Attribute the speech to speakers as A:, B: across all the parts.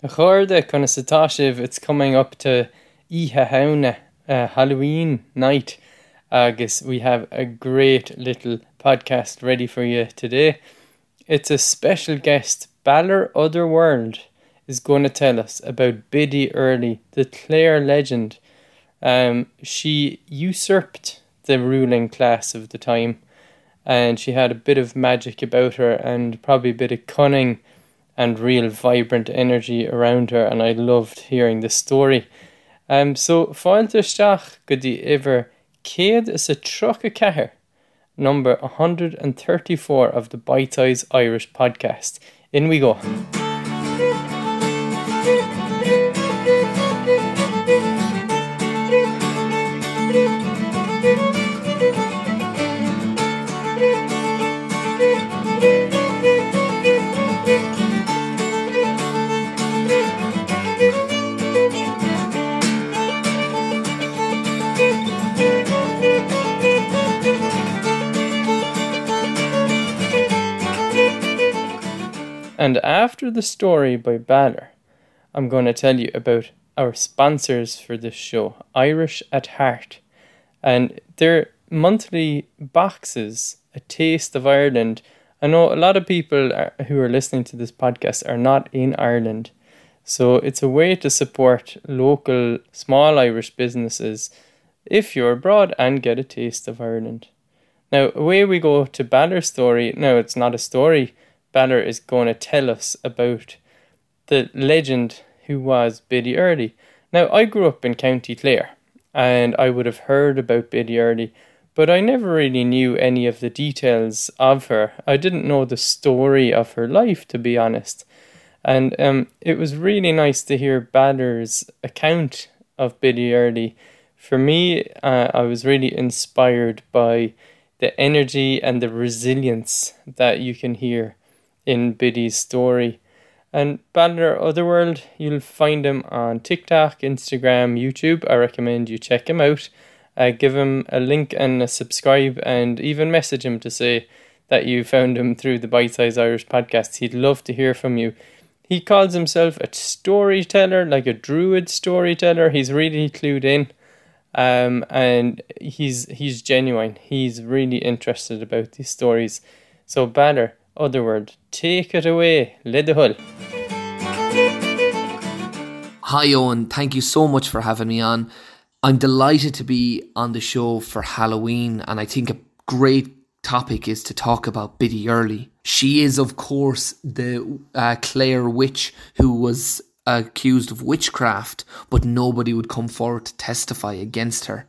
A: It's coming up to Ihe uh, Halloween night, agus we have a great little podcast ready for you today. It's a special guest, Balor Otherworld, is going to tell us about Biddy Early, the Clare legend. Um, she usurped the ruling class of the time, and she had a bit of magic about her and probably a bit of cunning and real vibrant energy around her, and I loved hearing the story. Um, so fáilteisteach go dtí iwwer céad is a troch a cethir, number 134 of the Bite Size Irish podcast. In we go. And after the story by Balor, I'm going to tell you about our sponsors for this show, Irish at Heart. And their monthly boxes, A Taste of Ireland. I know a lot of people are, who are listening to this podcast are not in Ireland. So it's a way to support local small Irish businesses if you're abroad and get a taste of Ireland. Now, away we go to Balor's story. Now, it's not a story Balor is going to tell us about the legend who was Biddy Early. Now, I grew up in County Clare, and I would have heard about Biddy Early, but I never really knew any of the details of her. I didn't know the story of her life, to be honest. And um, it was really nice to hear Balor's account of Biddy Early. For me, uh, I was really inspired by the energy and the resilience that you can hear in Biddy's story. And Balor Otherworld, you'll find him on TikTok, Instagram, YouTube. I recommend you check him out. Uh, give him a link and a subscribe, and even message him to say that you found him through the Bite Size Irish podcast. He'd love to hear from you. He calls himself a storyteller, like a druid storyteller. He's really clued in, um, and he's he's genuine. He's really interested about these stories. So Balor, Otherworld, take it away, lid the hull.
B: Hi Owen, thank you so much for having me on. I'm delighted to be on the show for Halloween, and I think a great topic is to talk about Biddy Early. She is, of course, the uh, Clare witch who was accused of witchcraft, but nobody would come forward to testify against her.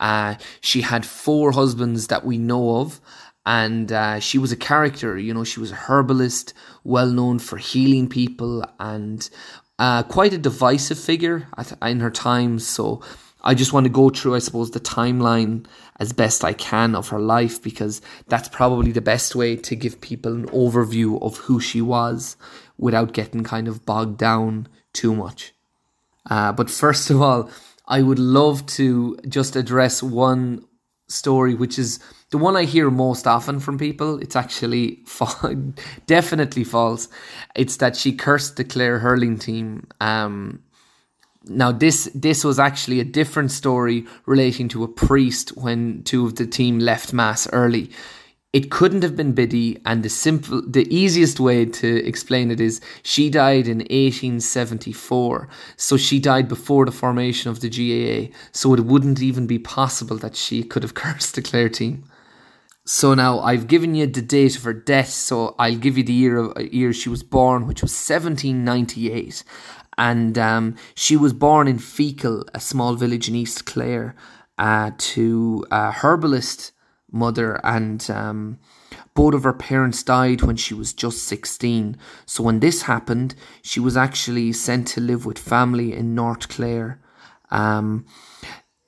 B: Uh, she had four husbands that we know of, and uh, she was a character. You know, she was a herbalist, well known for healing people, and uh, quite a divisive figure in her times. So I just want to go through, I suppose, the timeline as best I can of her life because that's probably the best way to give people an overview of who she was without getting kind of bogged down too much. Uh, but first of all, I would love to just address one story, which is the one I hear most often from people. It's actually fa- definitely false. It's that she cursed the Clare hurling team. Um, now this this was actually a different story relating to a priest when two of the team left mass early. It couldn't have been Biddy, and the simple, the easiest way to explain it is she died in 1874. So she died before the formation of the GAA. So it wouldn't even be possible that she could have cursed the Clare team. So now I've given you the date of her death. So I'll give you the year of year she was born, which was 1798, and um, she was born in Feakle, a small village in East Clare, uh, to a herbalist mother and um, both of her parents died when she was just 16. So when this happened, she was actually sent to live with family in North Clare. Um,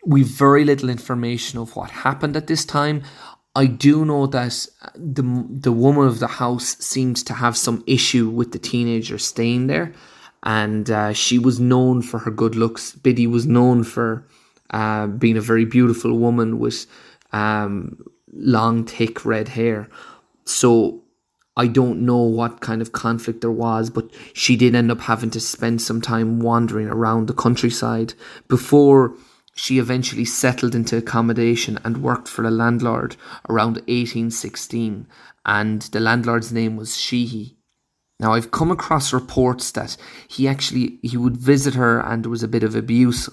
B: we've very little information of what happened at this time. I do know that the the woman of the house seems to have some issue with the teenager staying there, and uh, she was known for her good looks. Biddy was known for uh, being a very beautiful woman with um, long, thick red hair. So I don't know what kind of conflict there was, but she did end up having to spend some time wandering around the countryside before she eventually settled into accommodation and worked for a landlord around 1816, and the landlord's name was Sheehy. Now I've come across reports that he actually he would visit her and there was a bit of abuse,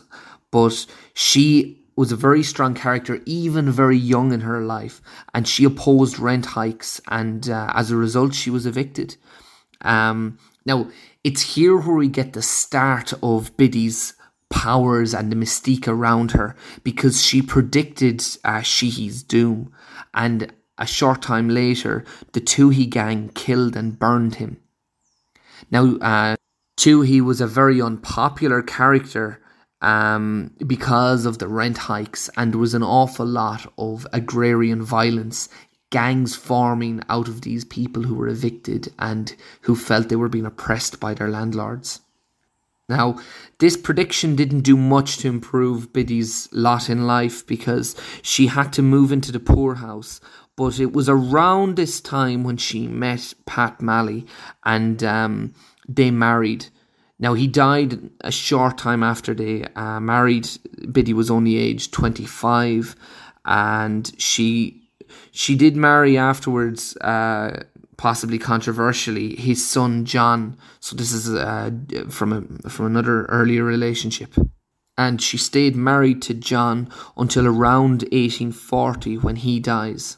B: but she was a very strong character, even very young in her life, and she opposed rent hikes, and uh, as a result, she was evicted. Um, now, it's here where we get the start of Biddy's powers and the mystique around her, because she predicted uh, Sheehy's doom, and a short time later, the Toohey gang killed and burned him. Now, uh, Toohey was a very unpopular character um, because of the rent hikes, and there was an awful lot of agrarian violence, gangs forming out of these people who were evicted and who felt they were being oppressed by their landlords. Now, this prediction didn't do much to improve Biddy's lot in life because she had to move into the poorhouse. But it was around this time when she met Pat Malley and um, they married. Now, he died a short time after they uh, married. Biddy was only aged 25, and she she did marry afterwards, uh, possibly controversially, his son John. So this is uh, from a, from another earlier relationship. And she stayed married to John until around 1840 when he dies.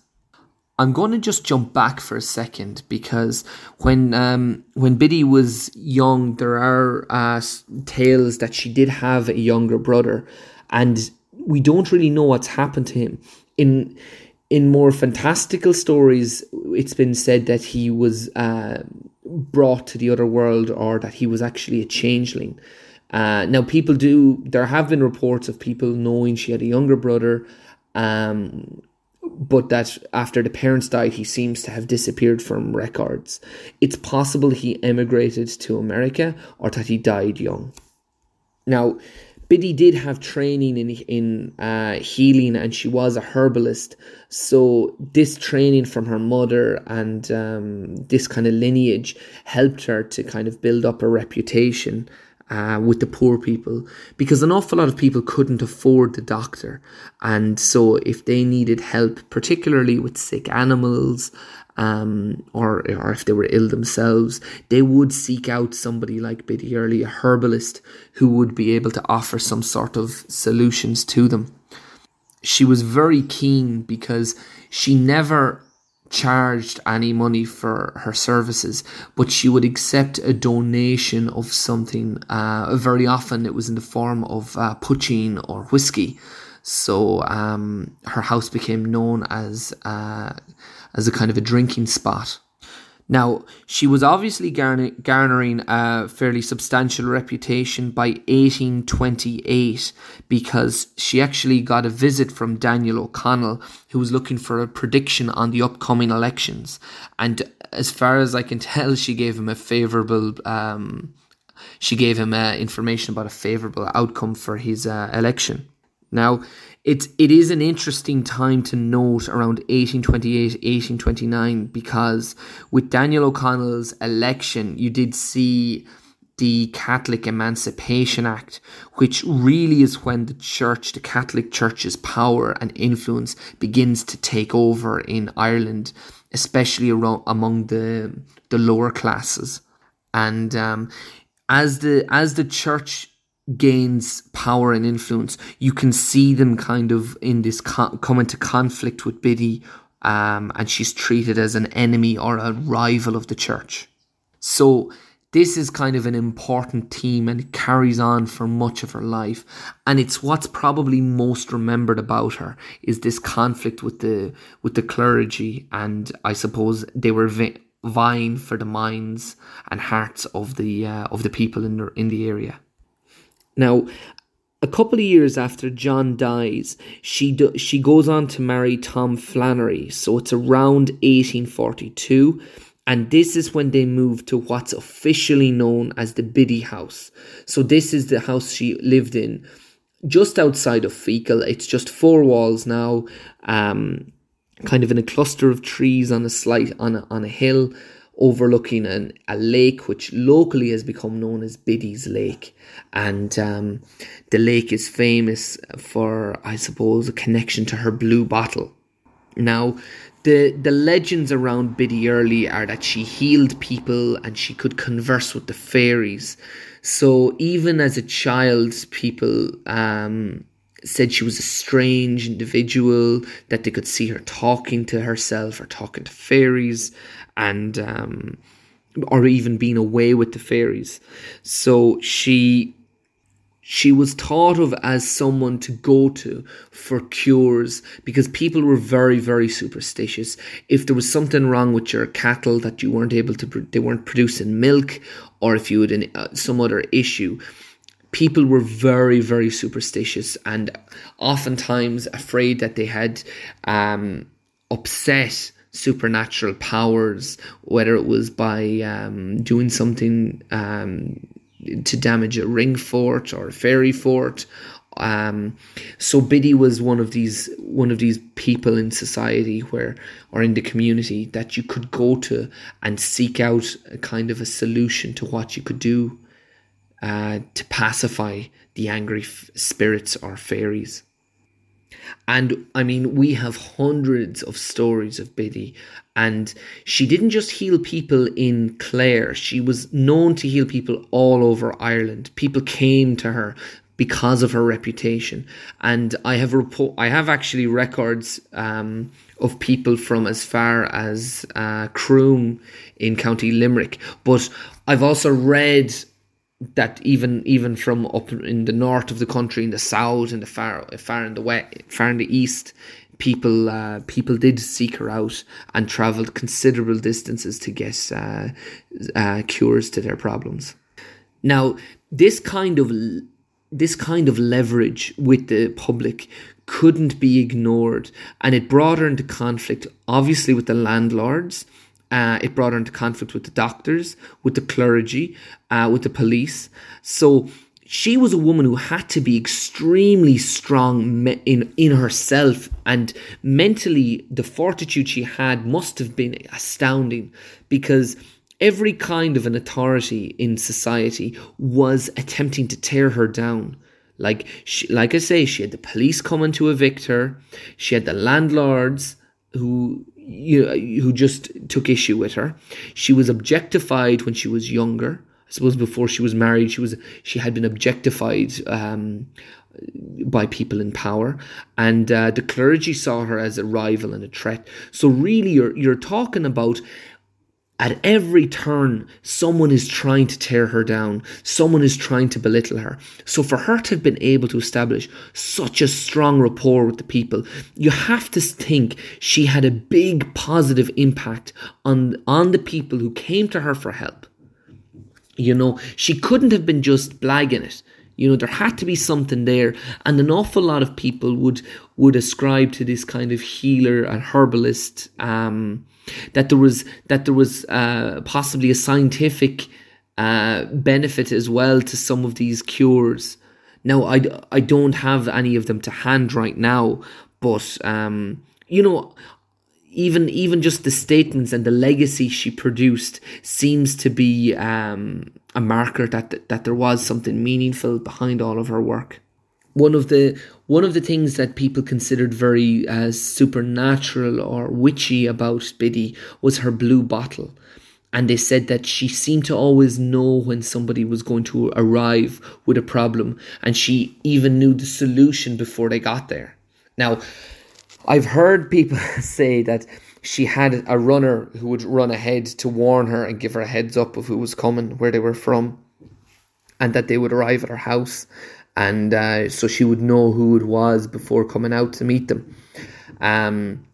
B: I'm going to just jump back for a second because when um, when Biddy was young, there are uh, tales that she did have a younger brother, and we don't really know what's happened to him. In in more fantastical stories, it's been said that he was uh, brought to the other world or that he was actually a changeling. Uh, now, people do. There have been reports of people knowing she had a younger brother. Um, but that after the parents died, he seems to have disappeared from records. It's possible he emigrated to America or that he died young. Now, Biddy did have training in in uh, healing, and she was a herbalist. So this training from her mother and um, this kind of lineage helped her to kind of build up a reputation uh, with the poor people because an awful lot of people couldn't afford the doctor. And so, if they needed help, particularly with sick animals, um, or, or if they were ill themselves, they would seek out somebody like Biddy Early, a herbalist, who would be able to offer some sort of solutions to them. She was very keen because she never charged any money for her services, but she would accept a donation of something. Uh, very often it was in the form of uh, or whiskey. So um, her house became known as uh, as a kind of a drinking spot. Now, she was obviously garnering a fairly substantial reputation by 1828 because she actually got a visit from Daniel O'Connell, who was looking for a prediction on the upcoming elections. And as far as I can tell, she gave him a favourable. Um, she gave him uh, information about a favourable outcome for his uh, election. Now, it, it is an interesting time to note around 1828, 1829, because with Daniel O'Connell's election, you did see the Catholic Emancipation Act, which really is when the church, the Catholic Church's power and influence begins to take over in Ireland, especially around, among the the lower classes. And um, as the as the church gains power and influence, you can see them kind of in this co- come into conflict with Biddy, um, and she's treated as an enemy or a rival of the church. So this is kind of an important theme and it carries on for much of her life and it's what's probably most remembered about her is this conflict with the with the clergy and i suppose they were vying for the minds and hearts of the uh, of the people in the, in the area now, a couple of years after John dies, she do, she goes on to marry Tom Flannery. So it's around 1842, and this is when they move to what's officially known as the Biddy House. So this is the house she lived in, just outside of Feakle. It's just four walls now, um, kind of in a cluster of trees on a slight on a, on a hill. Overlooking an, a lake which locally has become known as Biddy's Lake. And um, the lake is famous for, I suppose, a connection to her blue bottle. Now, the, the legends around Biddy Early are that she healed people and she could converse with the fairies. So even as a child, people um, said she was a strange individual, that they could see her talking to herself or talking to fairies, and um, or even being away with the fairies. So she she was thought of as someone to go to for cures because people were very very superstitious if there was something wrong with your cattle that you weren't able to they weren't producing milk or if you had uh, some other issue people were very very superstitious and oftentimes afraid that they had um, upset supernatural powers whether it was by um, doing something um, to damage a ring fort or a fairy fort. Um, so Biddy was one of these one of these people in society where or in the community that you could go to and seek out a kind of a solution to what you could do uh, to pacify the angry f- spirits or fairies. And I mean, we have hundreds of stories of Biddy, and she didn't just heal people in Clare, she was known to heal people all over Ireland. People came to her because of her reputation. And I have report, I have actually records um, of people from as far as uh, Croom in County Limerick, but I've also read that even even from up in the north of the country, in the south, and the far far in the west, far in the east, people uh, people did seek her out and travelled considerable distances to get uh, uh, cures to their problems. Now, this kind of this kind of leverage with the public couldn't be ignored, and it brought her into conflict, obviously with the landlords uh, it brought her into conflict with the doctors, with the clergy, uh, with the police. So she was a woman who had to be extremely strong in in herself and mentally the fortitude she had must have been astounding because every kind of an authority in society was attempting to tear her down like she, like I say she had the police coming to evict her she had the landlords who you know, who just took issue with her. She was objectified when she was younger. I suppose before she was married, she was she had been objectified um, by people in power, and uh, the clergy saw her as a rival and a threat. So really, you're you're talking about at every turn, someone is trying to tear her down. Someone is trying to belittle her. So for her to have been able to establish such a strong rapport with the people, you have to think she had a big positive impact on, on the people who came to her for help. You know, she couldn't have been just blagging it. You know, there had to be something there, and an awful lot of people would would ascribe to this kind of healer and herbalist um, that there was that there was uh, possibly a scientific uh, benefit as well to some of these cures. Now, I, I don't have any of them to hand right now, but um, you know, even even just the statements and the legacy she produced seems to be um, a marker that that there was something meaningful behind all of her work one of the one of the things that people considered very uh, supernatural or witchy about Biddy was her blue bottle. And they said that she seemed to always know when somebody was going to arrive with a problem, and she even knew the solution before they got there. Now, I've heard people say that she had a runner who would run ahead to warn her and give her a heads up of who was coming, where they were from, and that they would arrive at her house and uh, so she would know who it was before coming out to meet them. Um,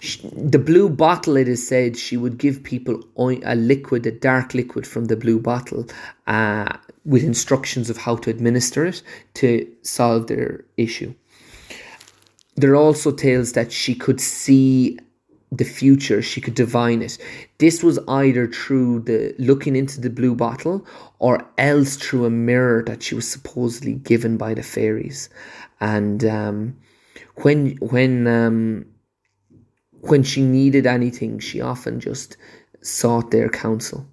B: she, the blue bottle, it is said, she would give people a liquid, a dark liquid from the blue bottle, uh, with instructions of how to administer it to solve their issue. There are also tales that she could see the future, she could divine it. This was either through the looking into the blue bottle or else through a mirror that she was supposedly given by the fairies. And um, when when um, when she needed anything, she often just sought their counsel.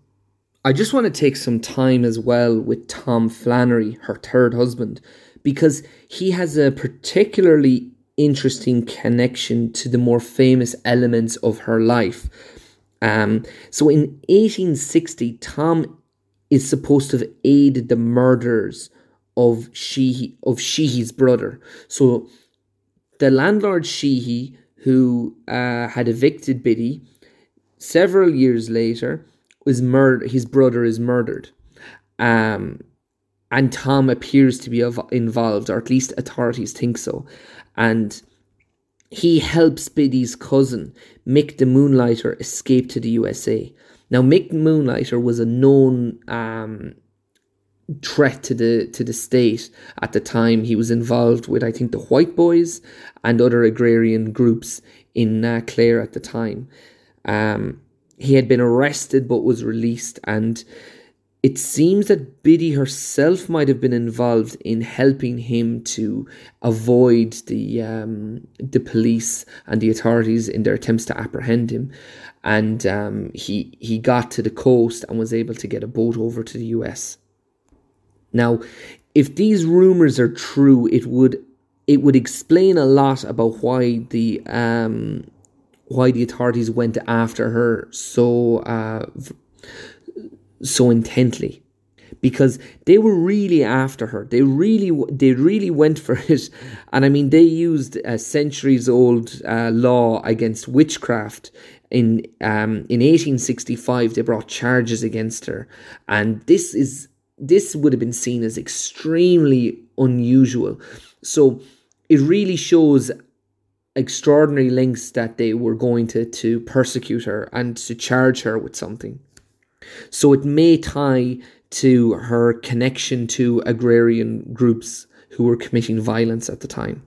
B: I just want to take some time as well with Tom Flannery, her third husband, because he has a particularly interesting connection to the more famous elements of her life. Um, so in 1860, Tom is supposed to have aided the murders of Sheehy, of Sheehy's brother. So the landlord Sheehy, who uh, had evicted Biddy, several years later was. His brother is murdered. Um, and Tom appears to be involved, or at least authorities think so. And he helps Biddy's cousin, Mick the Moonlighter, escape to the USA. Now, Mick Moonlighter was a known um, threat to the to the state at the time. He was involved with, I think, the White Boys and other agrarian groups in uh, Clare at the time. Um, he had been arrested but was released, and it seems that Biddy herself might have been involved in helping him to avoid the um, the police and the authorities in their attempts to apprehend him. And um, he he got to the coast and was able to get a boat over to the US. Now, if these rumors are true, it would it would explain a lot about why the um, why the authorities went after her so uh, so intently. Because they were really after her. They really they really went for it. And i mean they used a centuries old uh, law against witchcraft in um, in 1865 they brought charges against her. And this is this would have been seen as extremely unusual. So it really shows extraordinary lengths that they were going to, to persecute her and to charge her with something. So it may tie to her connection to agrarian groups who were committing violence at the time.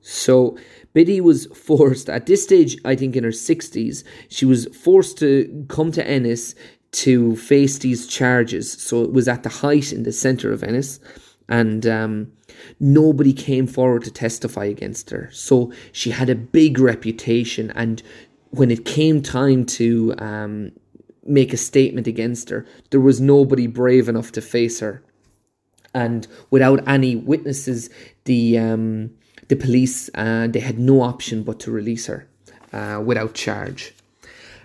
B: So Biddy was forced, at this stage, I think in her 60s, she was forced to come to Ennis to face these charges. So it was at the height in the centre of Ennis. And um, nobody came forward to testify against her. So she had a big reputation, and when it came time to um, make a statement against her, there was nobody brave enough to face her. And without any witnesses, the um, the police uh, they had no option but to release her uh, without charge.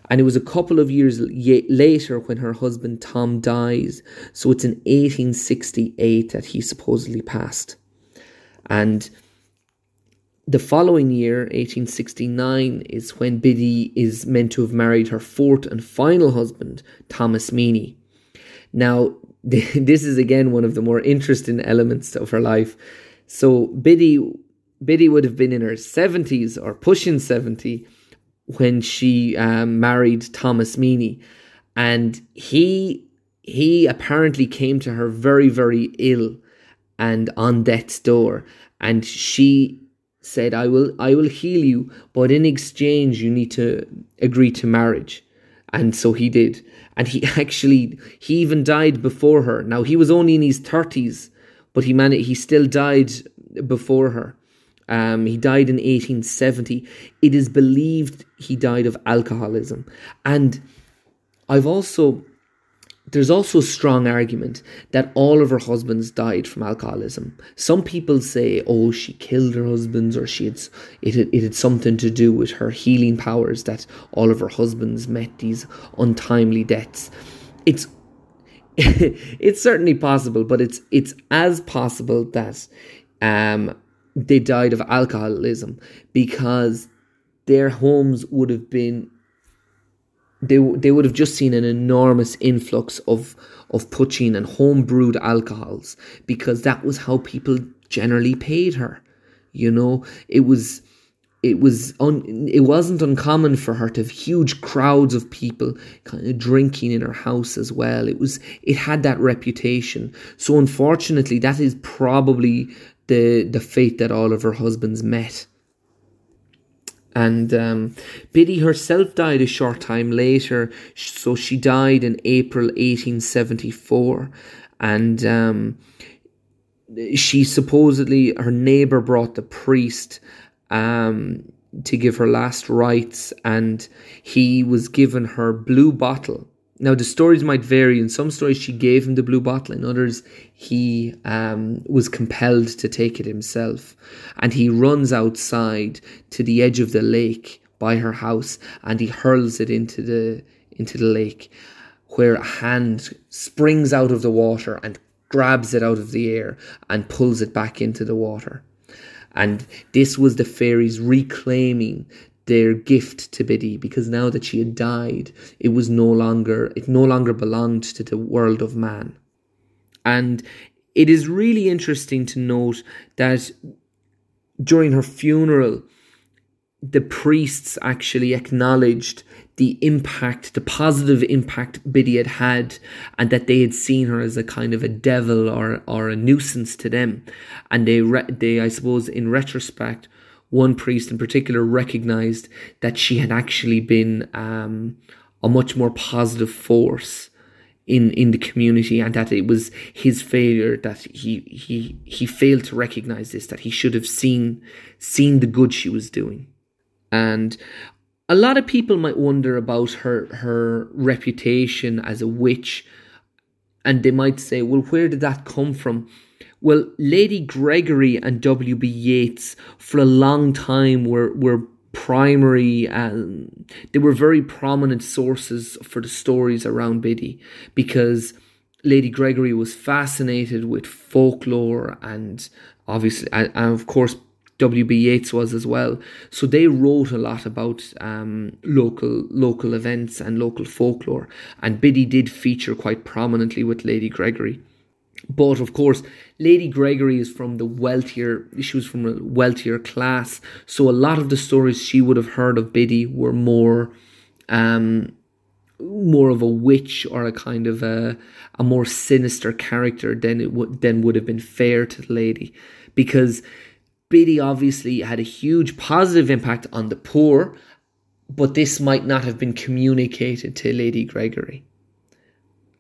B: And it was a couple of years later when her husband Tom dies. So it's in 1868 that he supposedly passed. And the following year, 1869, is when Biddy is meant to have married her fourth and final husband, Thomas Meany. Now, this is again one of the more interesting elements of her life. So Biddy Biddy would have been in her 70s or pushing 70 when she um, married Thomas Meany. And he he apparently came to her very, very ill and on death's door and she said i will i will heal you but in exchange you need to agree to marriage. And so he did. And he actually he even died before her. Now he was only in his 30s but he managed he still died before her. Um, he died in 1870 it is believed he died of alcoholism. And i've also there's also a strong argument that all of her husbands died from alcoholism. Some people say, oh, she killed her husbands or she had, it, had, it had something to do with her healing powers that all of her husbands met these untimely deaths. It's it's certainly possible, but it's it's as possible that um, they died of alcoholism because their homes would have been they they would have just seen an enormous influx of of poaching and home brewed alcohols because that was how people generally paid her. You know, it was it was un, it wasn't uncommon for her to have huge crowds of people kind of drinking in her house as well. It was it had that reputation. So unfortunately, that is probably the the fate that all of her husbands met. And um, Biddy herself died a short time later, so she died in April 1874. And um, she supposedly, her neighbour brought the priest um, to give her last rites, and he was given her blue bottle. Now the stories might vary. In some stories, she gave him the blue bottle. In others, he um, was compelled to take it himself, and he runs outside to the edge of the lake by her house, and he hurls it into the into the lake, where a hand springs out of the water and grabs it out of the air and pulls it back into the water. And this was the fairies reclaiming their gift to Biddy because now that she had died, it was no longer it no longer belonged to the world of man. And it is really interesting to note that during her funeral, the priests actually acknowledged the impact, the positive impact Biddy had had, and that they had seen her as a kind of a devil or or a nuisance to them, and they re- they I suppose in retrospect, one priest in particular recognized that she had actually been um, a much more positive force in in the community and that it was his failure that he he he failed to recognize this that he should have seen seen the good she was doing. And a lot of people might wonder about her her reputation as a witch and they might say well where did that come from well lady gregory and w.b yeats for a long time were were primary and um, they were very prominent sources for the stories around biddy because lady gregory was fascinated with folklore and obviously and, and of course W.B. Yeats was as well. So they wrote a lot about um, local local events and local folklore. And Biddy did feature quite prominently with Lady Gregory. But of course, Lady Gregory is from the wealthier, she was from a wealthier class. So a lot of the stories she would have heard of Biddy were more, um, more of a witch or a kind of a, a more sinister character than it would, than would have been fair to the lady. Because Biddy obviously had a huge positive impact on the poor, but this might not have been communicated to Lady Gregory.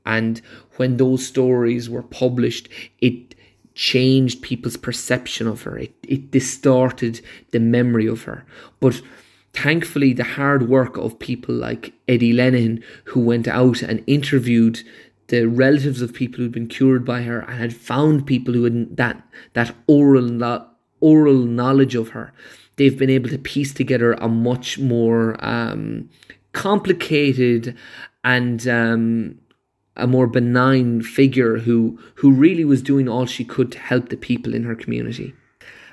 B: And when those stories were published, it changed people's perception of her. It, it distorted the memory of her. But thankfully, the hard work of people like Eddie Lenihan, who went out and interviewed the relatives of people who'd been cured by her and had found people who had that that oral oral knowledge of her, they've been able to piece together a much more um, complicated and um, a more benign figure who who really was doing all she could to help the people in her community.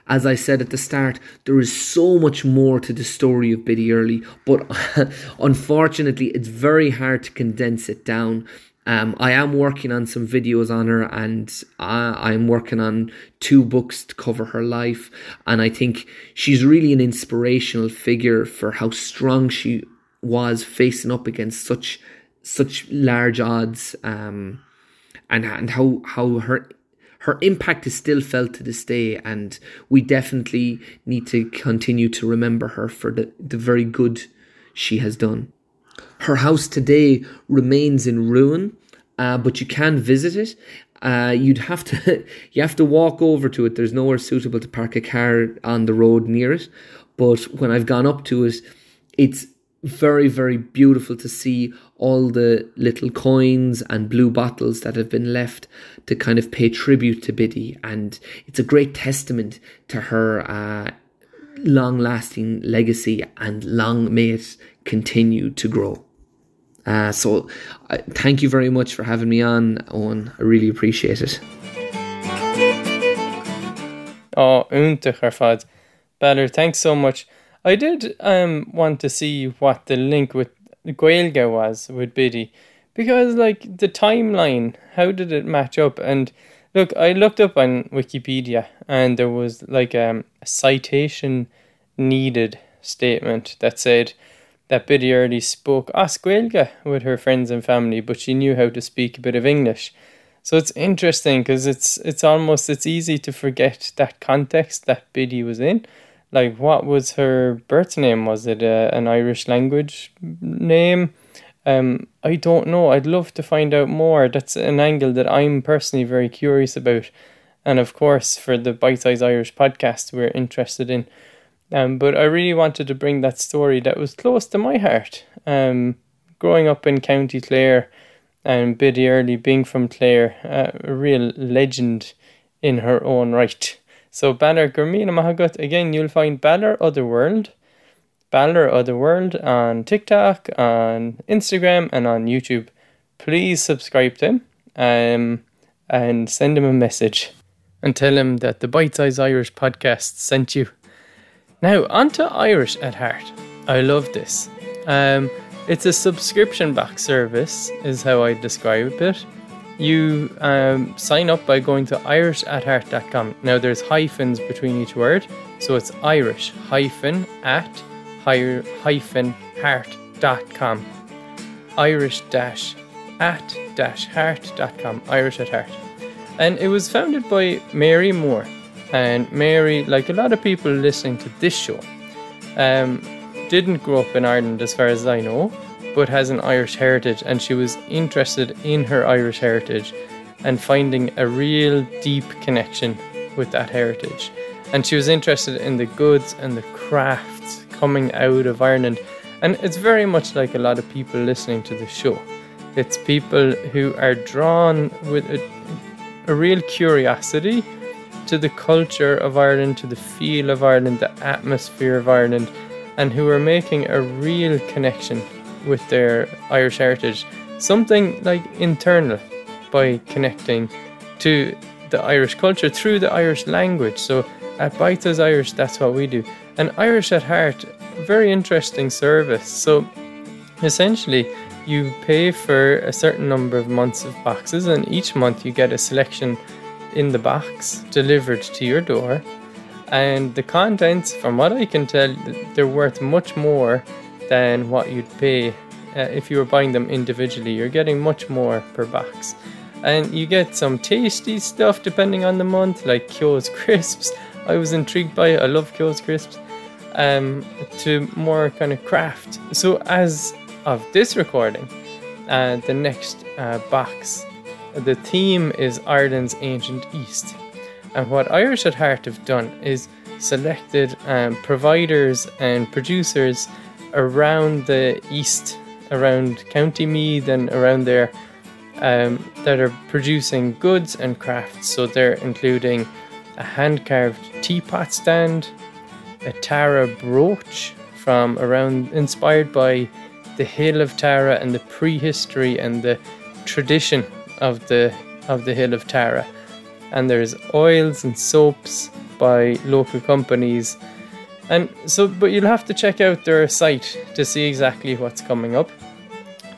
B: As I said at the start, there is so much more to the story of Biddy Early, but unfortunately, it's very hard to condense it down um, I am working on some videos on her, and I, I'm working on two books to cover her life. And I think she's really an inspirational figure for how strong she was facing up against such such large odds, um, and and how how her her impact is still felt to this day, and we definitely need to continue to remember her for the, the very good she has done. Her house today remains in ruin, uh, but you can visit it. Uh, you'd have to you have to walk over to it. There's nowhere suitable to park a car on the road near it. But when I've gone up to it, it's very very beautiful to see all the little coins and blue bottles that have been left to kind of pay tribute to Biddy, and it's a great testament to her uh, long lasting legacy and long may it continue to grow. Uh, so uh, thank you very much for having me on, Owen. I really appreciate it.
A: Oh, úntaach ar fad. Better, thanks so much. I did um want to see what the link with Gaeilge was with Biddy because like the timeline, how did it match up? And look, I looked up on Wikipedia and there was like um, a citation needed statement that said that Biddy Early spoke Oscuelga with her friends and family, but she knew how to speak a bit of English. So it's interesting because it's it's almost it's easy to forget that context that Biddy was in. Like, what was her birth name? Was it a, an Irish language name? Um, I don't know. I'd love to find out more. That's an angle that I'm personally very curious about. And of course, for the Bite Size Irish podcast, we're interested in Um, but I really wanted to bring that story that was close to my heart. Um, growing up in County Clare and Biddy Early being from Clare, uh, a real legend in her own right. So Balor Gurmina Mahagut, again, you'll find Balor Otherworld, Balor Otherworld on TikTok, on Instagram, and on YouTube. Please subscribe to him um, and send him a message and tell him that the Bite Size Irish podcast sent you. Now, onto Irish at Heart. I love this. Um, it's a subscription box service, is how I describe it. You um, sign up by going to irishatheart.com. Now, there's hyphens between each word, so it's Irish hyphen at hyphen heart.com. Irish dash at dash heart.com. Irish at heart. And it was founded by Mary Moore and Mary, like a lot of people listening to this show, um, didn't grow up in Ireland as far as I know, but has an Irish heritage, and she was interested in her Irish heritage and finding a real deep connection with that heritage. And she was interested in the goods and the crafts coming out of Ireland. And it's very much like a lot of people listening to the show. It's people who are drawn with a, a real curiosity to the culture of Ireland, to the feel of Ireland, the atmosphere of Ireland, and who are making a real connection with their Irish heritage. Something like internal by connecting to the Irish culture through the Irish language. So at Size Irish, that's what we do. And Irish at Heart, very interesting service. So essentially, you pay for a certain number of months of boxes, and each month you get a selection in the box delivered to your door. And the contents, from what I can tell, they're worth much more than what you'd pay uh, if you were buying them individually. You're getting much more per box. And you get some tasty stuff depending on the month, like Keogh's crisps. I was intrigued by it. I love Keogh's crisps. Um, to more kind of craft. So as of this recording, uh, the next uh, box the theme is Ireland's ancient East. And what Irish at Heart have done is selected um, providers and producers around the East, around County Meath and around there um, that are producing goods and crafts. So they're including a hand carved teapot stand, a Tara brooch from around, inspired by the Hill of Tara and the prehistory and the tradition of the of the hill of Tara, and there's oils and soaps by local companies. And so, but you'll have to check out their site to see exactly what's coming up,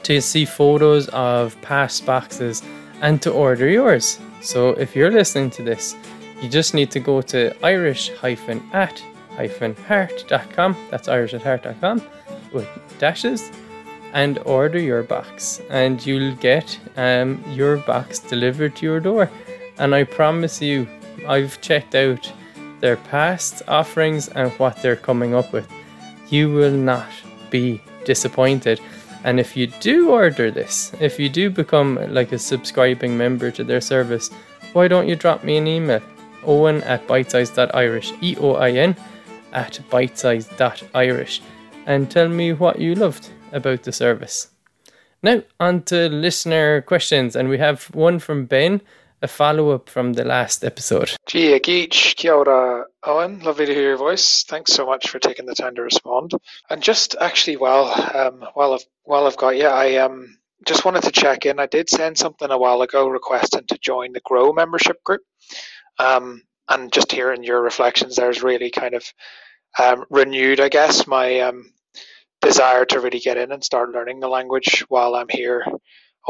A: to see photos of past boxes, and to order yours. So, if you're listening to this, you just need to go to irish at heart.com. That's irish at heart.com with dashes and order your box, and you'll get um, your box delivered to your door. And I promise you, I've checked out their past offerings and what they're coming up with. You will not be disappointed. And if you do order this, if you do become like a subscribing member to their service, why don't you drop me an email? Owen at bitesize.irish, E O I N at bitesize.irish, and tell me what you loved about the service. Now, on to listener questions, and we have one from Ben, a follow up from the last episode.
C: Gia Geach, Kia ora, Owen. Lovely to hear your voice. Thanks so much for taking the time to respond. And just actually, while um, while I've while I've got you, I um just wanted to check in. I did send something a while ago requesting to join the Grow membership group. Um, and just hearing your reflections there has really kind of um, renewed, I guess, my um, desire to really get in and start learning the language while I'm here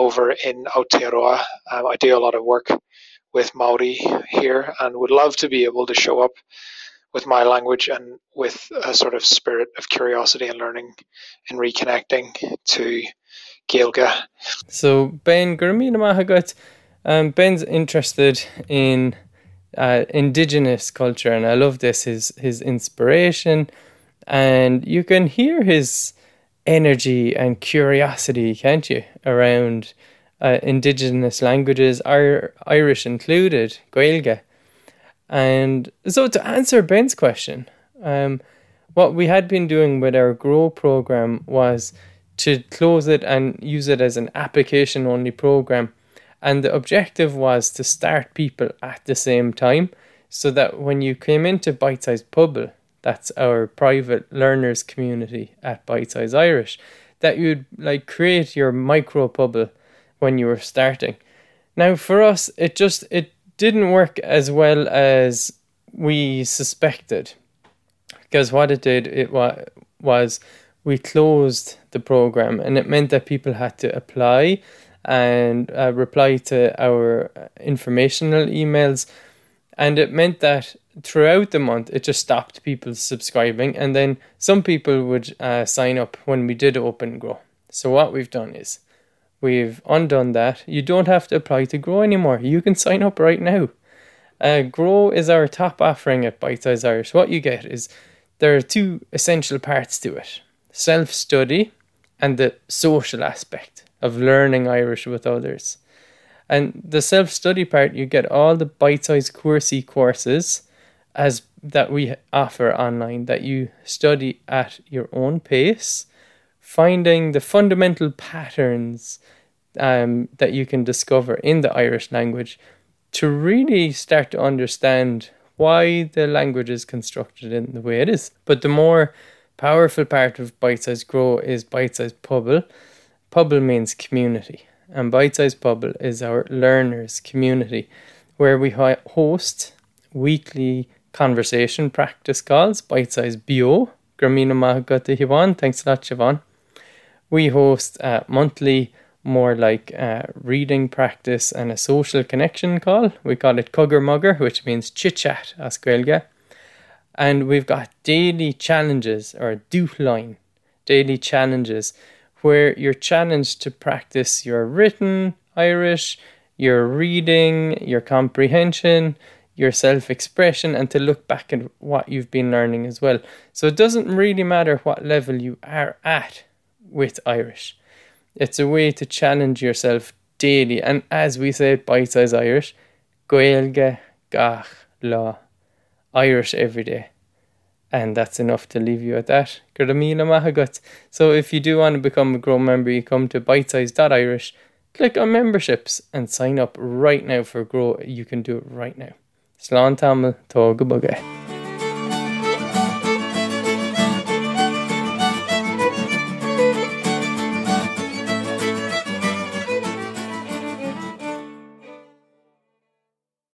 C: over in Aotearoa. Um, I do a lot of work with Maori here and would love to be able to show up with my language and with a sort of spirit of curiosity and learning and reconnecting to Gaeilge.
A: So Ben Gurmina Mahagut, um, Ben's interested in uh, indigenous culture and I love this his his inspiration and you can hear his energy and curiosity, can't you, around uh, indigenous languages, Irish included, Gaeilge. And so to answer Ben's question, um, what we had been doing with our Grow program was to close it and use it as an application only program. And the objective was to start people at the same time so that when you came into Bite Size Pubble, that's our private learners community at Bite Size Irish, that you'd like create your micro bubble when you were starting. Now for us it just it didn't work as well as we suspected because what it did it wa- was we closed the program and it meant that people had to apply and uh, reply to our informational emails and it meant that throughout the month it just stopped people subscribing and then some people would uh, sign up when we did open grow. So what we've done is we've undone that. You don't have to apply to grow anymore. You can sign up right now. Uh, grow is our top offering at bite size irish. What you get is there are two essential parts to it self study and the social aspect of learning Irish with others. And the self study part, you get all the bite sized coursey courses as that we offer online that you study at your own pace, finding the fundamental patterns um, that you can discover in the Irish language to really start to understand why the language is constructed in the way it is. But the more powerful part of Bite Size Grow is Bite Size Pobal. Pobal means community, and Bite Size Pobal is our learners' community where we host weekly conversation practice calls, Bite Size Bio. Gramina Mahagata Hivan. Thanks a lot, Siobhan. We host uh, monthly more like uh, reading practice and a social connection call. We call it Cogar Mogar, which means chit chat as Gaeilge. And we've got daily challenges or line daily challenges where you're challenged to practice your written Irish, your reading, your comprehension, your self expression, and to look back at what you've been learning as well. So it doesn't really matter what level you are at with Irish it's a way to challenge yourself daily. And as we say Bite Size Irish, Gaeilge Gach Lá. Irish every day. And that's enough to leave you at that. So if you do want to become a Grow member, you come to bitesize.irish, click on memberships and sign up right now for Grow. You can do it right now. Sláántamil tóga bagé.